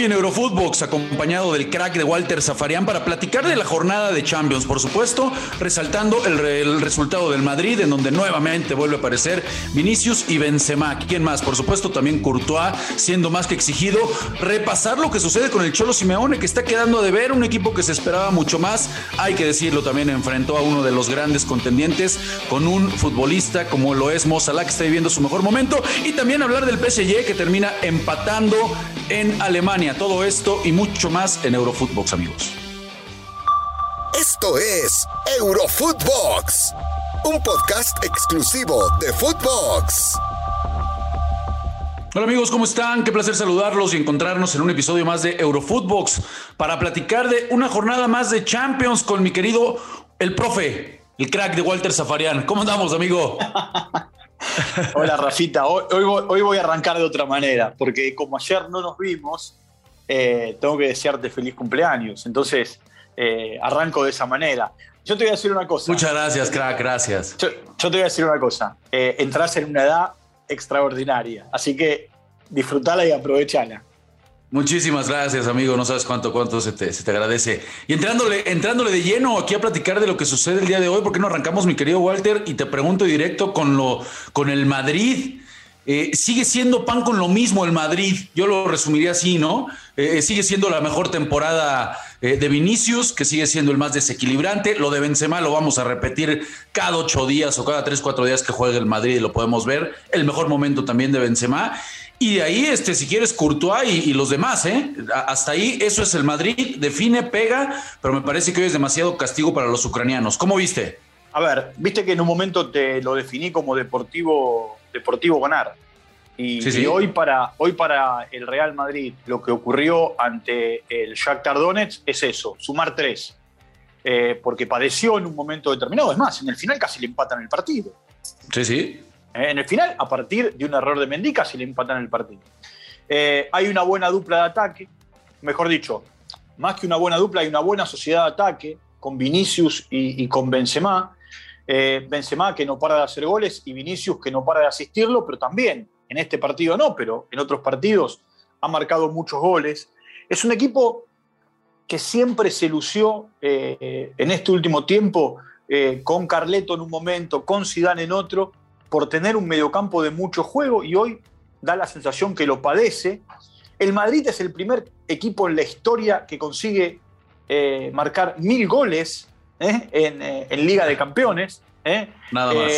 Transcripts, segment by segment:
Hoy en Eurofootbox, acompañado del crack de Walter Zafarian, para platicar de la jornada de Champions, por supuesto, resaltando el, resultado del Madrid, en donde nuevamente vuelve a aparecer Vinicius y Benzema. ¿Quién más? Por supuesto, también Courtois, siendo más que exigido. Repasar lo que sucede con el Cholo Simeone, que está quedando de ver, un equipo que se esperaba mucho más. Hay que decirlo, también enfrentó a uno de los grandes contendientes con un futbolista como lo es Mo Salah, que está viviendo su mejor momento. Y también hablar del PSG, que termina empatando en Alemania todo esto y mucho más en Eurofootbox, amigos. Esto es Eurofootbox, un podcast exclusivo de Footbox. Hola amigos, ¿cómo están? Qué placer saludarlos y encontrarnos en un episodio más de Eurofootbox para platicar de una jornada más de Champions con mi querido el profe, el crack de Walter Zafarian. ¿Cómo andamos, amigo? Hola Rafita, hoy, hoy, voy a arrancar de otra manera, porque como ayer no nos vimos, eh, tengo que desearte feliz cumpleaños. Entonces, eh, arranco de esa manera. Yo te voy a decir una cosa. Muchas gracias, crack, gracias. Yo, te voy a decir una cosa. Eh, entras en una edad extraordinaria, así que disfrutala y aprovechala. Muchísimas gracias, amigo. No sabes cuánto, cuánto se te, se te, agradece. Y entrándole, entrándole de lleno aquí a platicar de lo que sucede el día de hoy, ¿por qué no arrancamos, mi querido Walter? Y te pregunto directo con lo, con el Madrid. Eh, sigue siendo pan con lo mismo el Madrid, yo lo resumiría así, ¿no? Eh, eh, sigue siendo la mejor temporada de Vinicius, que sigue siendo el más desequilibrante. Lo de Benzema lo vamos a repetir cada ocho días o cada tres, cuatro días que juegue el Madrid y lo podemos ver. El mejor momento también de Benzema. Y de ahí, este, si quieres, Courtois y, y, los demás, ¿eh? Hasta ahí, eso es el Madrid, define, pega, pero me parece que hoy es demasiado castigo para los ucranianos. ¿Cómo viste? A ver, viste que en un momento te lo definí como deportivo Deportivo ganar. Y, hoy, para, hoy para el Real Madrid lo que ocurrió ante el Shakhtar Donetsk es eso, sumar tres. Eh, porque padeció en un momento determinado. Es más, en el final casi le empatan el partido. Sí, sí. Eh, en el final, a partir de un error de Mendy, casi le empatan el partido. Eh, hay una buena dupla de ataque, mejor dicho, más que una buena dupla, hay una buena sociedad de ataque con Vinicius y, y con Benzema. Benzema que no para de hacer goles y Vinicius que no para de asistirlo, pero también en este partido no, pero en otros partidos ha marcado muchos goles. Es un equipo que siempre se lució eh, en este último tiempo eh, con Carleto en un momento, con Zidane en otro, por tener un mediocampo de mucho juego y hoy da la sensación que lo padece. El Madrid es el primer equipo en la historia que consigue marcar mil goles ¿eh? Eh, en, Liga de Campeones. ¿eh? Nada más.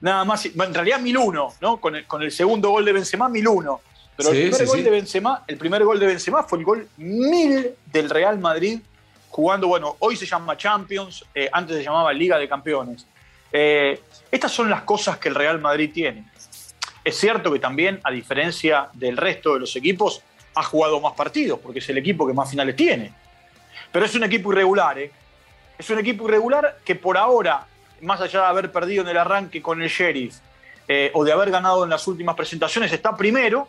Nada más, en realidad 1001, ¿no? Con el, con el segundo gol de Benzema, 1001. Pero el, primer gol de Benzema, el primer gol de Benzema fue el gol 1000 del Real Madrid jugando, bueno, hoy se llama Champions, antes se llamaba Liga de Campeones. estas son las cosas que el Real Madrid tiene. Es cierto que también, a diferencia del resto de los equipos, ha jugado más partidos, porque es el equipo que más finales tiene. Pero es un equipo irregular, ¿eh? Es un equipo irregular que por ahora, más allá de haber perdido en el arranque con el Sheriff eh, o de haber ganado en las últimas presentaciones, está primero,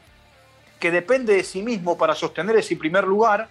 que depende de sí mismo para sostener ese primer lugar,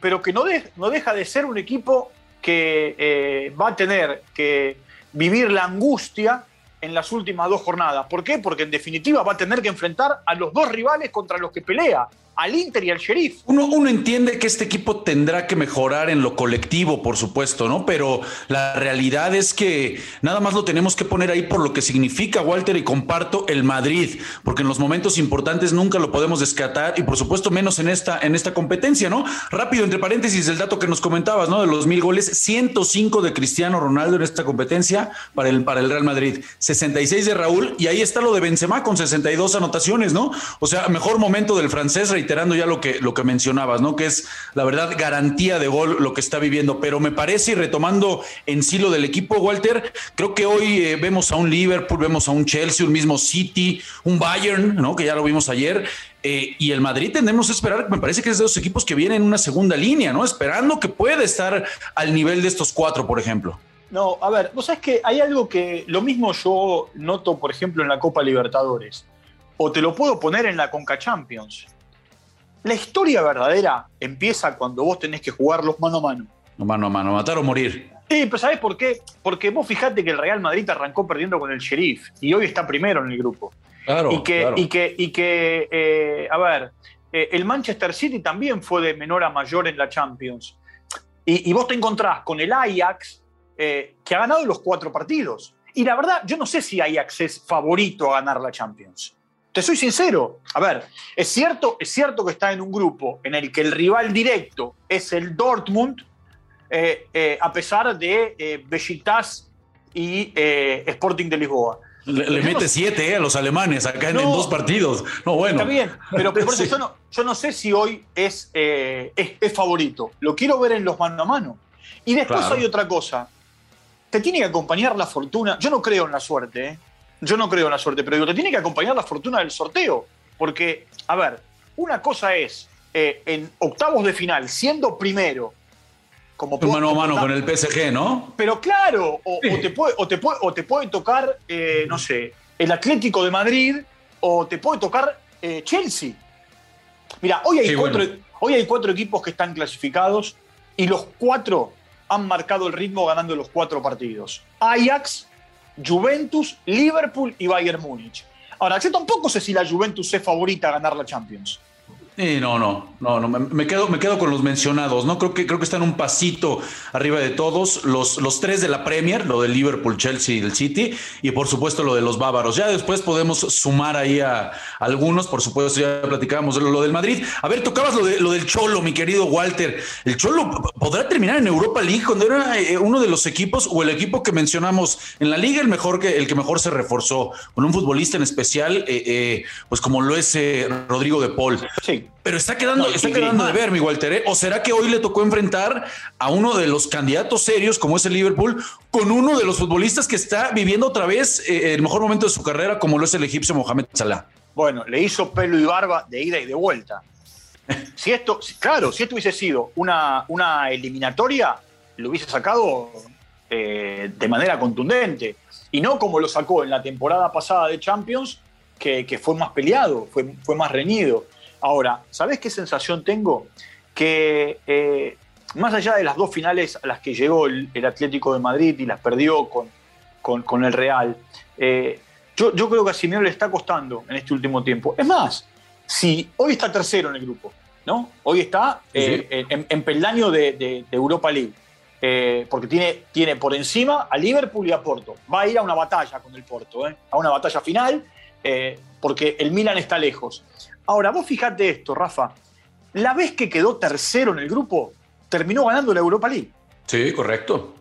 pero que no, no deja de ser un equipo que eh, va a tener que vivir la angustia en las últimas dos jornadas. ¿Por qué? Porque en definitiva va a tener que enfrentar a los dos rivales contra los que pelea, al Inter y al Sheriff. Uno, uno, entiende que este equipo tendrá que mejorar en lo colectivo, por supuesto, ¿no? Pero la realidad es que nada más lo tenemos que poner ahí por lo que significa, Walter, y comparto el Madrid, porque en los momentos importantes nunca lo podemos descartar y por supuesto menos en esta, en esta competencia, ¿no? Rápido, entre paréntesis, el dato que nos comentabas, ¿no? De los mil goles, 105 de Cristiano Ronaldo en esta competencia para el, para el Real Madrid, 66 de Raúl, y ahí está lo de Benzema con 62 anotaciones, ¿no? O sea, mejor momento del francés, reiterando ya lo que, lo que mencionabas, ¿no? Que es la verdad garantía de gol lo que está viviendo. Pero me parece, y retomando en sí lo del equipo, Walter, creo que hoy eh, vemos a un Liverpool, vemos a un Chelsea, un mismo City, un Bayern, ¿no? Que ya lo vimos ayer. Eh, y el Madrid tendremos que esperar, me parece que es de los equipos que vienen en una segunda línea, ¿no? Esperando que pueda estar al nivel de estos cuatro, por ejemplo. No, a ver, vos sabés que hay algo que lo mismo yo noto, por ejemplo, en la Copa Libertadores, o te lo puedo poner en la Conca Champions. La historia verdadera empieza cuando vos tenés que jugarlos mano a mano. Mano a mano, matar o morir. Sí, pero ¿sabés por qué? Porque vos fijate que el Real Madrid arrancó perdiendo con el Sheriff y hoy está primero en el grupo. Claro. Y que, y que, y que eh, a ver, el Manchester City también fue de menor a mayor en la Champions. Y, vos te encontrás con el Ajax, que ha ganado los cuatro partidos. Y la verdad, yo no sé si Ajax es favorito a ganar la Champions. Te soy sincero. A ver, es cierto, es cierto que está en un grupo en el que el rival directo es el Dortmund, eh, eh, a pesar de eh, Besiktas y Sporting de Lisboa. Le, mete siete a los alemanes acá en, dos partidos. No, bueno. Está bien, pero, por eso yo, no, sé si hoy es, es, favorito. Lo quiero ver en los mano a mano. Y después hay otra cosa. Te tiene que acompañar la fortuna. Yo no creo en la suerte, ¿eh? Yo no creo en la suerte, pero digo, te tiene que acompañar la fortuna del sorteo. Porque, a ver, una cosa es eh, en octavos de final, siendo primero, como mano a mano con el PSG, ¿no? Pero claro, o, te, puede, o, te, puede, o te puede tocar, eh, no sé, el Atlético de Madrid, o te puede tocar eh, Chelsea. Mira, hoy hay, cuatro, hoy hay cuatro equipos que están clasificados y los cuatro han marcado el ritmo ganando los cuatro partidos. Ajax, Juventus, Liverpool y Bayern Múnich. Ahora, yo tampoco sé si la Juventus es favorita a ganar la Champions. No, no, no, no, me quedo, me quedo con los mencionados, ¿no? Creo que, creo que están un pasito arriba de todos, los, los tres de la Premier, lo del Liverpool, Chelsea y el City, y por supuesto lo de los bávaros. Ya después podemos sumar ahí a, algunos, por supuesto, ya platicábamos de lo, del Madrid. A ver, tocabas lo, de, lo del Cholo, mi querido Walter. ¿El Cholo podrá terminar en Europa League cuando era eh, uno de los equipos o el equipo que mencionamos en la liga, el mejor que el que mejor se reforzó, con un futbolista en especial, eh, eh, pues como lo es Rodrigo de Paul? Sí. Pero está quedando, está quedando de ver, mi Walter. ¿eh? ¿O será que hoy le tocó enfrentar a uno de los candidatos serios, como es el Liverpool, con uno de los futbolistas que está viviendo otra vez eh, el mejor momento de su carrera, como lo es el egipcio Mohamed Salah? Bueno, le hizo pelo y barba de ida y de vuelta. si esto, claro, si esto hubiese sido una, una eliminatoria, lo hubiese sacado eh, de manera contundente. Y no como lo sacó en la temporada pasada de Champions, que, que fue más peleado, fue, fue más reñido. Ahora, ¿sabes qué sensación tengo? Que eh, más allá de las dos finales a las que llegó el, Atlético de Madrid y las perdió con, con, el Real, eh, yo, creo que a Simeone le está costando en este último tiempo. Es más, si hoy está tercero en el grupo, ¿no? Hoy está eh, en, peldaño de, Europa League. porque tiene, tiene por encima a Liverpool y a Porto. Va a ir a una batalla con el Porto, a una batalla final, porque el Milan está lejos. Ahora, vos fijate esto, Rafa. La vez que quedó tercero en el grupo, terminó ganando la Europa League. Sí, correcto.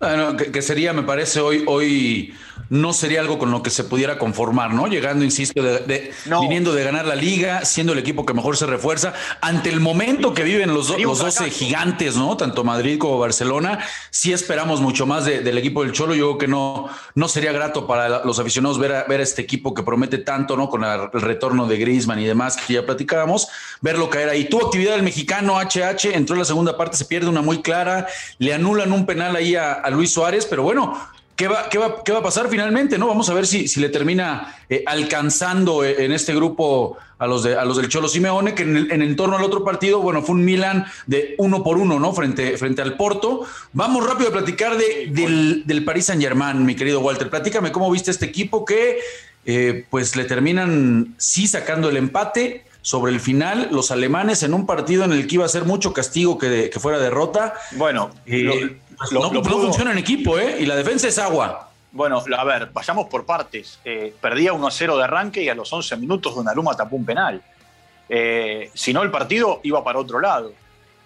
Bueno, que, sería, me parece, hoy, hoy no sería algo con lo que se pudiera conformar, ¿no? Llegando, insisto, de, viniendo de ganar la liga, siendo el equipo que mejor se refuerza, ante el momento que viven los, los 12 gigantes, ¿no? Tanto Madrid como Barcelona, sí esperamos mucho más del equipo del Cholo. Yo creo que no, no sería grato para los aficionados ver a, ver a este equipo que promete tanto, ¿no? Con el retorno de Griezmann y demás que ya platicábamos, verlo caer ahí. Tuvo actividad el mexicano HH, entró en la segunda parte, se pierde una muy clara, le anulan un penal ahí a Luis Suárez, pero bueno, ¿Qué va, qué, va, ¿Qué va, a pasar finalmente? ¿no? Vamos a ver si, si le termina eh, alcanzando eh, en este grupo a los, de, a los del Cholo Simeone, que en, el, en torno al otro partido, bueno, fue un Milan de uno por uno, ¿no? Frente, frente al Porto. Vamos rápido a platicar de, del, del Paris Saint Germain, mi querido Walter. Platícame cómo viste este equipo que eh, pues le terminan sí sacando el empate sobre el final, los alemanes en un partido en el que iba a ser mucho castigo que, que fuera derrota. Bueno, no, funciona en equipo, ¿eh? Y la defensa es agua. Bueno, a ver, vayamos por partes. Eh, perdía 1-0 de arranque y a los 11 minutos Donnarumma tapó un penal. Eh, si no, el partido iba para otro lado.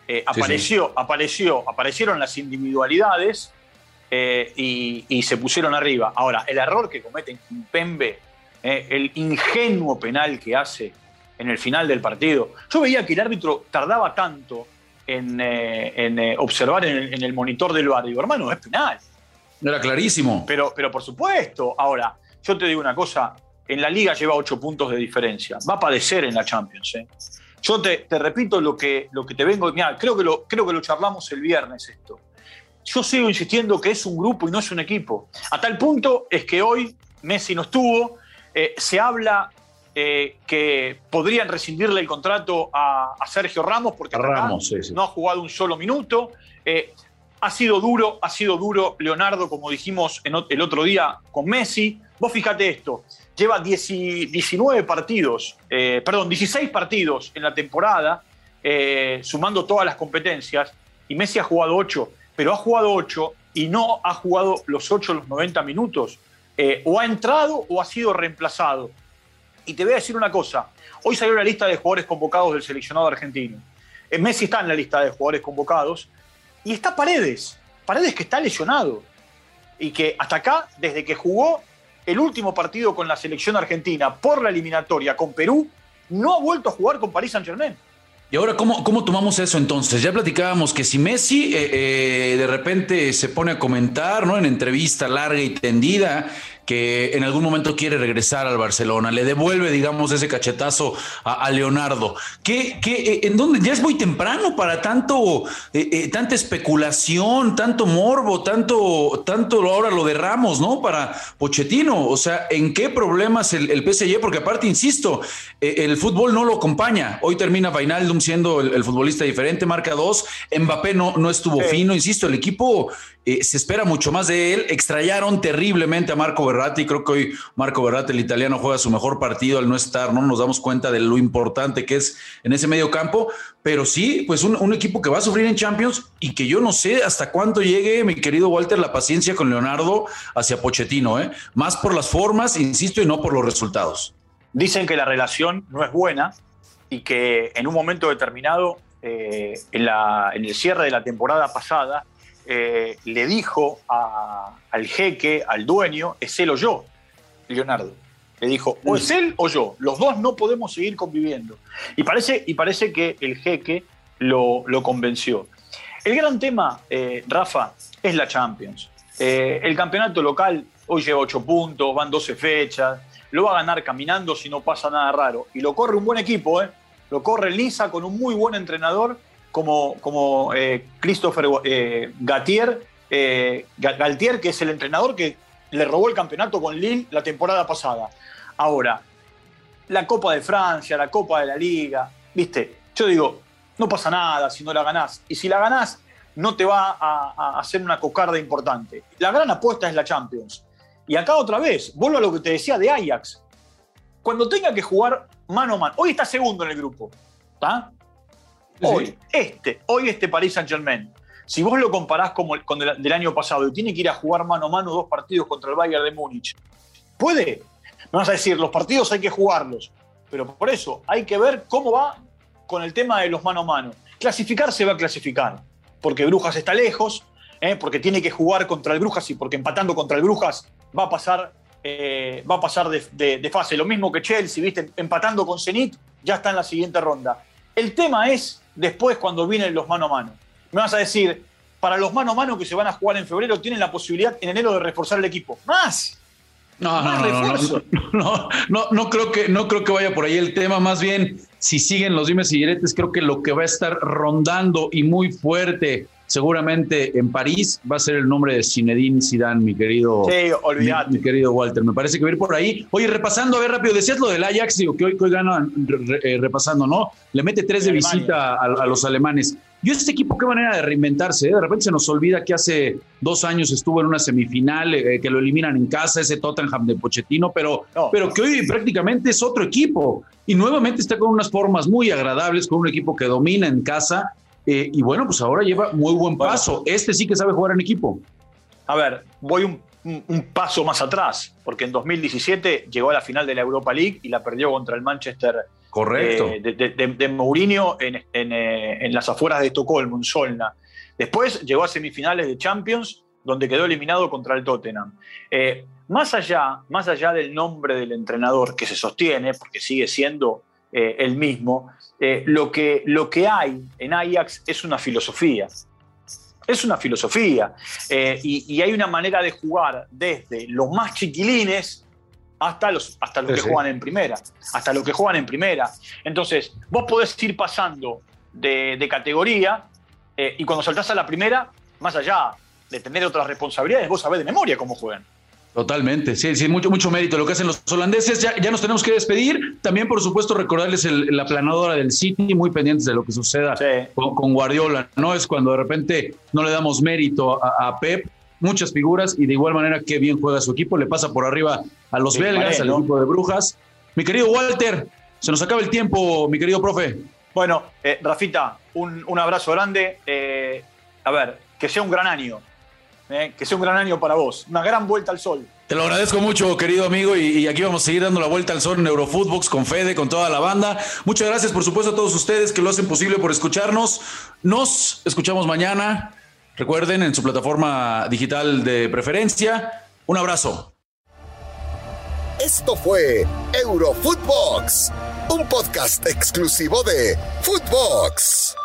Eh, apareció, apareció, aparecieron las individualidades y, y, se pusieron arriba. Ahora, el error que comete Pembe, el ingenuo penal que hace en el final del partido. Yo veía que el árbitro tardaba tanto en, eh, eh, observar en el, monitor del bar. Digo, hermano, es penal. Era clarísimo. Pero, pero por supuesto. Ahora, yo te digo una cosa. En la liga lleva ocho puntos de diferencia. Va a padecer en la Champions. ¿eh? Yo te, repito lo que, lo que te vengo. Mira, creo que, lo, creo que lo charlamos el viernes esto. Yo sigo insistiendo que es un grupo y no es un equipo. A tal punto es que hoy Messi no estuvo. se habla eh, que podrían rescindirle el contrato a, Sergio Ramos porque no ha jugado un solo minuto. Eh, ha sido duro, ha sido duro Leonardo, como dijimos el otro día con Messi. Vos fíjate esto, lleva 19 partidos, eh, perdón, 16 partidos en la temporada, sumando todas las competencias, y Messi ha jugado 8, pero ha jugado 8 y no ha jugado los 8 los 90 minutos. O ha entrado o ha sido reemplazado. Y te voy a decir una cosa, hoy salió la lista de jugadores convocados del seleccionado argentino. Messi está en la lista de jugadores convocados, y está Paredes, Paredes que está lesionado y que hasta acá, desde que jugó el último partido con la selección argentina por la eliminatoria con Perú, no ha vuelto a jugar con París Saint Germain. Y ahora, ¿cómo, ¿cómo, tomamos eso entonces? Ya platicábamos que si Messi eh, eh, de repente se pone a comentar, ¿no? En entrevista larga y tendida, que en algún momento quiere regresar al Barcelona, le devuelve, digamos, ese cachetazo a, Leonardo. ¿Qué, qué, eh, en dónde? Ya es muy temprano para tanto, eh, eh, tanta especulación, tanto morbo, tanto, tanto ahora lo derramos, ¿no? Para Pochettino. O sea, ¿en qué problemas el, el PSG? Porque aparte, insisto, el fútbol no lo acompaña. Hoy termina Vainaldum siendo el, futbolista diferente, marca dos. Mbappé no, no estuvo fino, insisto, el equipo se espera mucho más de él. Extrañaron terriblemente a Marco Berratti. Creo que hoy Marco Berratti, el italiano, juega su mejor partido al no estar, ¿no? Nos damos cuenta de lo importante que es en ese medio campo. Pero sí, pues un, equipo que va a sufrir en Champions y que yo no sé hasta cuánto llegue, mi querido Walter, la paciencia con Leonardo hacia Pochettino, ¿eh? Más por las formas, insisto, y no por los resultados. Dicen que la relación no es buena y que en un momento determinado, eh, en el cierre de la temporada pasada, eh, le dijo al jeque, al dueño, es él o yo, Leonardo. Le dijo, o es él o yo, los dos no podemos seguir conviviendo. Y parece, y parece que el jeque lo, convenció. El gran tema, eh, Rafa, es la Champions. Eh, el campeonato local hoy lleva 8 puntos, van 12 fechas, lo va a ganar caminando si no pasa nada raro. Y lo corre un buen equipo, ¿eh? lo corre Lisa con un muy buen entrenador como, como eh, Christopher eh, Gatier, eh, Galtier, que es el entrenador que le robó el campeonato con Lille la temporada pasada. Ahora, la Copa de Francia, la Copa de la Liga, viste, yo digo, no pasa nada si no la ganás. Y si la ganás, no te va a, hacer una cocarda importante. La gran apuesta es la Champions. Y acá otra vez, vuelvo a lo que te decía de Ajax. Cuando tenga que jugar mano a mano, hoy está segundo en el grupo, ¿está? Hoy, este, hoy este Paris Saint Germain, si vos lo comparás con el del año pasado y tiene que ir a jugar mano a mano dos partidos contra el Bayern de Múnich, ¿puede? Me vas a decir, los partidos hay que jugarlos, pero por eso hay que ver cómo va con el tema de los mano a mano. Clasificar se va a clasificar, porque Brujas está lejos, ¿eh? porque tiene que jugar contra el Brujas y porque empatando contra el Brujas va a pasar, eh, va a pasar de, de, fase. Lo mismo que Chelsea, ¿viste? empatando con Zenit, ya está en la siguiente ronda. El tema es después cuando vienen los mano a mano. Me vas a decir, para los mano a mano que se van a jugar en febrero, tienen la posibilidad en enero de reforzar el equipo. ¡Más! No, no, no, no, no, creo que, no creo que vaya por ahí el tema. Más bien, si siguen los dimes y diretes, creo que lo que va a estar rondando y muy fuerte seguramente en París va a ser el nombre de Zinedine Zidane, mi querido, sí. Mi, querido Walter. Me parece que va a ir por ahí. Oye, repasando, a ver rápido, decías lo del Ajax, digo que hoy, hoy ganan eh, repasando, ¿no? Le mete tres de, visita a, los alemanes. Y este equipo, qué manera de reinventarse. ¿eh? De repente se nos olvida que hace dos años estuvo en una semifinal, eh, que lo eliminan en casa, ese Tottenham de Pochettino, pero, pero que hoy prácticamente es otro equipo. Y nuevamente está con unas formas muy agradables, con un equipo que domina en casa eh, y bueno, pues ahora lleva muy buen paso. Este sí que sabe jugar en equipo. A ver, voy un, paso más atrás, porque en 2017 llegó a la final de la Europa League y la perdió contra el Manchester Correcto. Eh, de, Mourinho en, eh, en, las afueras de Estocolmo, en Solna. Después llegó a semifinales de Champions, donde quedó eliminado contra el Tottenham. más, allá, más allá del nombre del entrenador que se sostiene, porque sigue siendo el mismo, eh, lo, que, lo que hay en Ajax es una filosofía. Es una filosofía. Eh, y, hay una manera de jugar desde los más chiquilines hasta los, hasta los que juegan en primera. Hasta los que juegan en primera. Entonces, vos podés ir pasando de, categoría eh, y cuando saltás a la primera, más allá de tener otras responsabilidades, vos sabés de memoria cómo juegan. Totalmente, sí, sí, mucho, mucho mérito lo que hacen los holandeses. Ya, ya nos tenemos que despedir. También, por supuesto, recordarles la planadora del City, muy pendientes de lo que suceda con, Guardiola. No es cuando de repente no le damos mérito a, Pep, muchas figuras y de igual manera qué bien juega su equipo. Le pasa por arriba a los belgas, al equipo de Brujas. Mi querido Walter, se nos acaba el tiempo, mi querido profe. Bueno, eh, Rafita, un, un, abrazo grande. Eh, a ver, que sea un gran año. Eh, que sea un gran año para vos. Una gran vuelta al sol. Te lo agradezco mucho, querido amigo, y, aquí vamos a seguir dando la vuelta al sol en Eurofootbox con Fede, con toda la banda. Muchas gracias, por supuesto, a todos ustedes que lo hacen posible por escucharnos. Nos escuchamos mañana. Recuerden, en su plataforma digital de preferencia. Un abrazo. Esto fue Eurofootbox, un podcast exclusivo de Footbox.